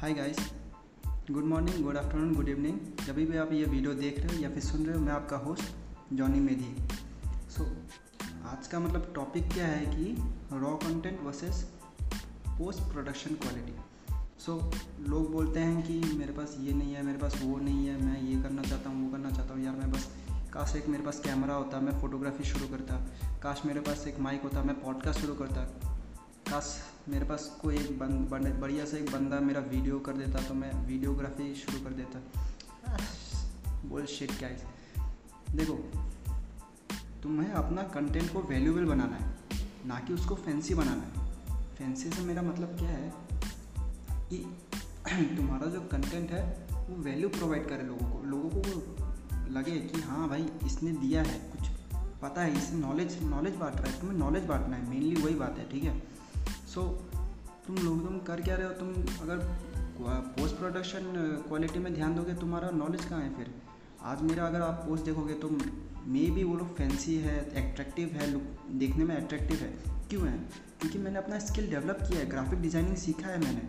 Hi guys good morning good afternoon good evening जब भी आप ये वीडियो देख रहे हो या फिर सुन रहे हो मैं आपका host Johnny Medhi so so, आज का मतलब टॉपिक क्या है कि raw content versus post production quality so लोग बोलते हैं कि मेरे पास ये नहीं है मेरे पास वो नहीं है मैं ये करना चाहता हूँ वो करना चाहता हूँ। यार मैं बस काश एक मेरे पास कैमरा होता मैं फ़ोटोग्राफी शुरू करता। काश मेरे पास एक माइक होता मैं पॉडकास्ट शुरू करता। काश मेरे पास कोई एक बंद बढ़िया से एक बंदा मेरा वीडियो कर देता तो मैं वीडियोग्राफी शुरू कर देता। बोल शिट क्या देखो, तुम्हें अपना कंटेंट को वैल्यूबल बनाना है, ना कि उसको फैंसी बनाना है। फैंसी से मेरा मतलब क्या है कि तुम्हारा जो कंटेंट है, वो वैल्यू प्रोवाइड करे लोगों को। लोगों को लगे कि हाँ भाई, इसने दिया है कुछ। पता है, इसे नॉलेज नॉलेज बांट रहा है, तुम्हें नॉलेज बांटना है मेनली वही बात है, ठीक है? सो तुम लोग तुम कर क्या रहे हो? तुम अगर पोस्ट प्रोडक्शन क्वालिटी में ध्यान दोगे, तुम्हारा नॉलेज कहाँ है फिर? आज मेरा अगर आप पोस्ट देखोगे तो मे भी वो लोग फैंसी है एट्रैक्टिव है लुक देखने में एट्रैक्टिव है। क्यों है? क्योंकि मैंने अपना स्किल डेवलप किया है ग्राफिक डिज़ाइनिंग सीखा है मैंने।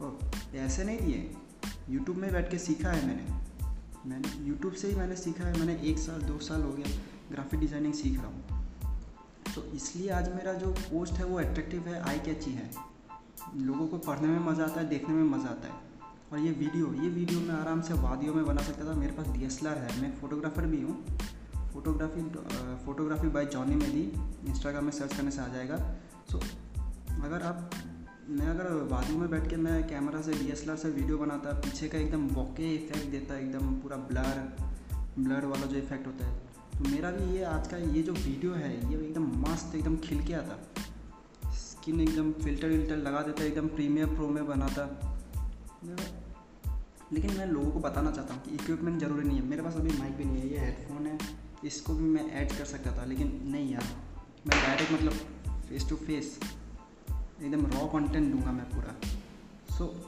और ऐसे नहीं दिए यूट्यूब में बैठ के सीखा है मैंने। मैंने यूट्यूब से ही मैंने सीखा है, मैंने एक साल, दो साल हो गया ग्राफिक डिज़ाइनिंग सीख रहा हूँ। तो इसलिए आज मेरा जो पोस्ट है वो अट्रैक्टिव है आई कैची है। लोगों को पढ़ने में मज़ा आता है देखने में मज़ा आता है। और ये वीडियो ये वीडियो मैं आराम से वादियों में बना सकता था। मेरे पास डी है। मैं फ़ोटोग्राफ़र भी हूँ। Photography photography by Johnny Medi Instagram में सर्च करने से आ जाएगा। सो so, अगर आप मैं अगर वादियों में बैठ के मैं कैमरा से डी से वीडियो बनाता पीछे का एकदम बॉके इफ़ेक्ट देता एकदम पूरा ब्लर ब्लर वाला जो इफ़ेक्ट होता है मेरा भी ये आज का ये जो वीडियो है, ये एकदम मस्त, एकदम खिल के आता। स्किन एकदम फ़िल्टर विल्टर लगा देता, एकदम प्रीमियर प्रो में बनाता। लेकिन मैं लोगों को बताना चाहता हूँ कि इक्विपमेंट ज़रूरी नहीं है। मेरे पास अभी माइक भी नहीं है, ये हेडफोन है। इसको भी मैं ऐड कर सकता था, लेकिन नहीं यार। मैं डायरेक्ट मतलब फेस टू फेस एकदम रॉ कंटेंट दूँगा मैं पूरा। सो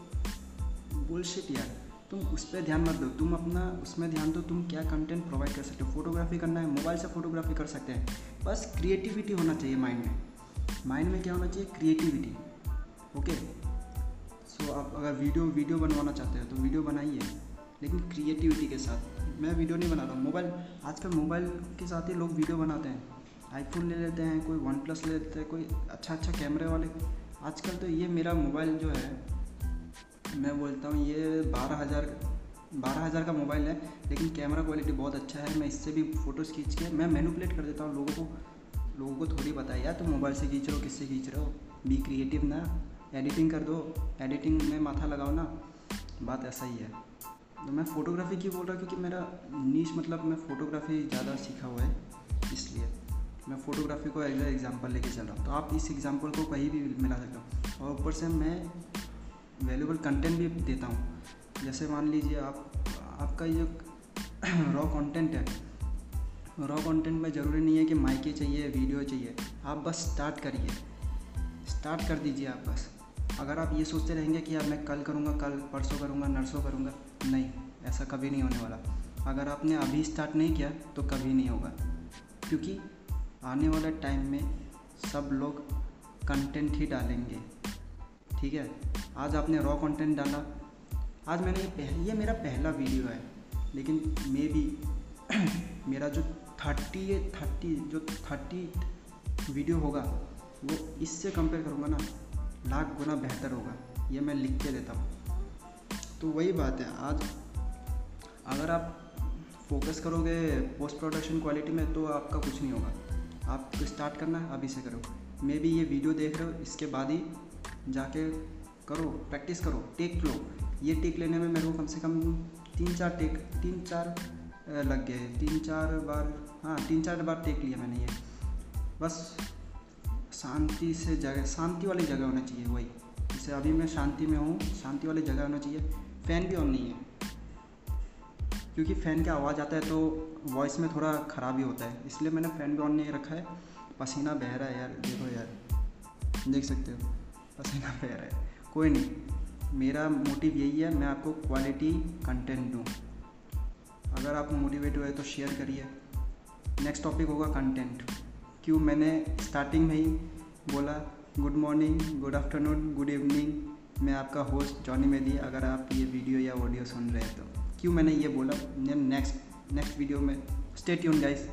बुलशिट यार। तुम उस पर ध्यान मत दो। तुम अपना उसमें ध्यान दो, तुम क्या कंटेंट प्रोवाइड कर सकते हो। फोटोग्राफी करना है मोबाइल से फोटोग्राफी कर सकते हैं। बस क्रिएटिविटी होना चाहिए माइंड में। माइंड में क्या होना चाहिए? क्रिएटिविटी ओके सो आप अगर वीडियो वीडियो बनवाना चाहते हो तो वीडियो बनाइए। लेकिन क्रिएटिविटी के साथ। मैं वीडियो नहीं बना रहा हूँ। मोबाइल आजकल मोबाइल के साथ ही लोग वीडियो बनाते हैं। आईफोन ले लेते हैं, कोई वन प्लस ले लेते हैं, कोई अच्छा अच्छा कैमरे वाले। आजकल तो ये मेरा मोबाइल जो है मैं बोलता हूँ, ये बारह हज़ार बारह हज़ार का मोबाइल है, लेकिन कैमरा क्वालिटी बहुत अच्छा है, मैं इससे भी फ़ोटोज़ खींच के, मैं मैनुपलेट कर देता हूँ लोगों को लोगों को थोड़ी बताया यार, तुम मोबाइल से खींच रहे हो, किससे खींच रहे हो? बी क्रिएटिव ना एडिटिंग कर दो एडिटिंग में माथा लगाओ ना, बात ऐसा ही है। तो मैं फ़ोटोग्राफी की बोल रहा हूँ? क्योंकि मेरा नीच मतलब मैं फ़ोटोग्राफी ज़्यादा सीखा हुआ है, इसलिए। मैं फ़ोटोग्राफी को एज एग्ज़ाम्पल लेके चल रहा हूँ तो आप इस एग्ज़ाम्पल को कहीं भी मिला सकते हो। और ऊपर से मैं वैल्यूबल कंटेंट भी देता हूँ। जैसे मान लीजिए आप, आपका ये रॉ कंटेंट है। रॉ कंटेंट में ज़रूरी नहीं है कि माइके चाहिए वीडियो चाहिए। आप बस स्टार्ट करिए। स्टार्ट कर दीजिए आप बस। अगर आप ये सोचते रहेंगे कि यार मैं कल करूँगा, कल परसों करूँगा, नरसों करूँगा, नहीं, ऐसा कभी नहीं होने वाला। अगर आपने अभी स्टार्ट नहीं किया तो कभी नहीं होगा। क्योंकि आने वाले टाइम में सब लोग कंटेंट ही डालेंगे। ठीक है? आज आपने रॉ कंटेंट डाला। आज मैंने ये पहले ये मेरा पहला वीडियो है। लेकिन मे बी मेरा जो थर्टी थर्टी जो थर्टी वीडियो होगा, वो इससे कंपेयर करूँगा ना, लाख गुना बेहतर होगा। ये मैं लिख के देता हूँ। तो वही बात है, आज अगर आप फोकस करोगे पोस्ट प्रोडक्शन क्वालिटी में तो आपका कुछ नहीं होगा। आपको स्टार्ट करना है अभी से करो। मे बी ये वीडियो देख रहे हो, इसके बाद ही जाके करो प्रैक्टिस करो टेक लो ये टेक लेने में मेरे को कम से कम तीन चार टेक तीन चार लग गए। तीन चार बार हाँ तीन चार बार टेक लिया मैंने ये। बस, शांति से जगह, शांति वाली जगह होना चाहिए वही। जैसे अभी मैं शांति में हूँ, शांति वाली जगह होना चाहिए। फ़ैन भी ऑन नहीं है। क्योंकि फ़ैन का आवाज़ आता है तो वॉइस में थोड़ा ख़राबी होता है। इसलिए मैंने फ़ैन भी ऑन नहीं रखा है। पसीना बह रहा है यार, देखो यार। देख सकते हो। पसीना बह रहा है। कोई नहीं। मेरा मोटिव यही है, मैं आपको क्वालिटी कंटेंट दूँ। अगर आप मोटिवेट हुए तो शेयर करिए। नेक्स्ट टॉपिक होगा कंटेंट क्यों? मैंने स्टार्टिंग में ही बोला good morning good afternoon good evening मैं आपका होस्ट जॉनी मेदी अगर आप ये वीडियो या ऑडियो सुन रहे हैं तो। क्यों मैंने ये बोला? नेक्स्ट नेक्स्ट वीडियो में। Stay tune guys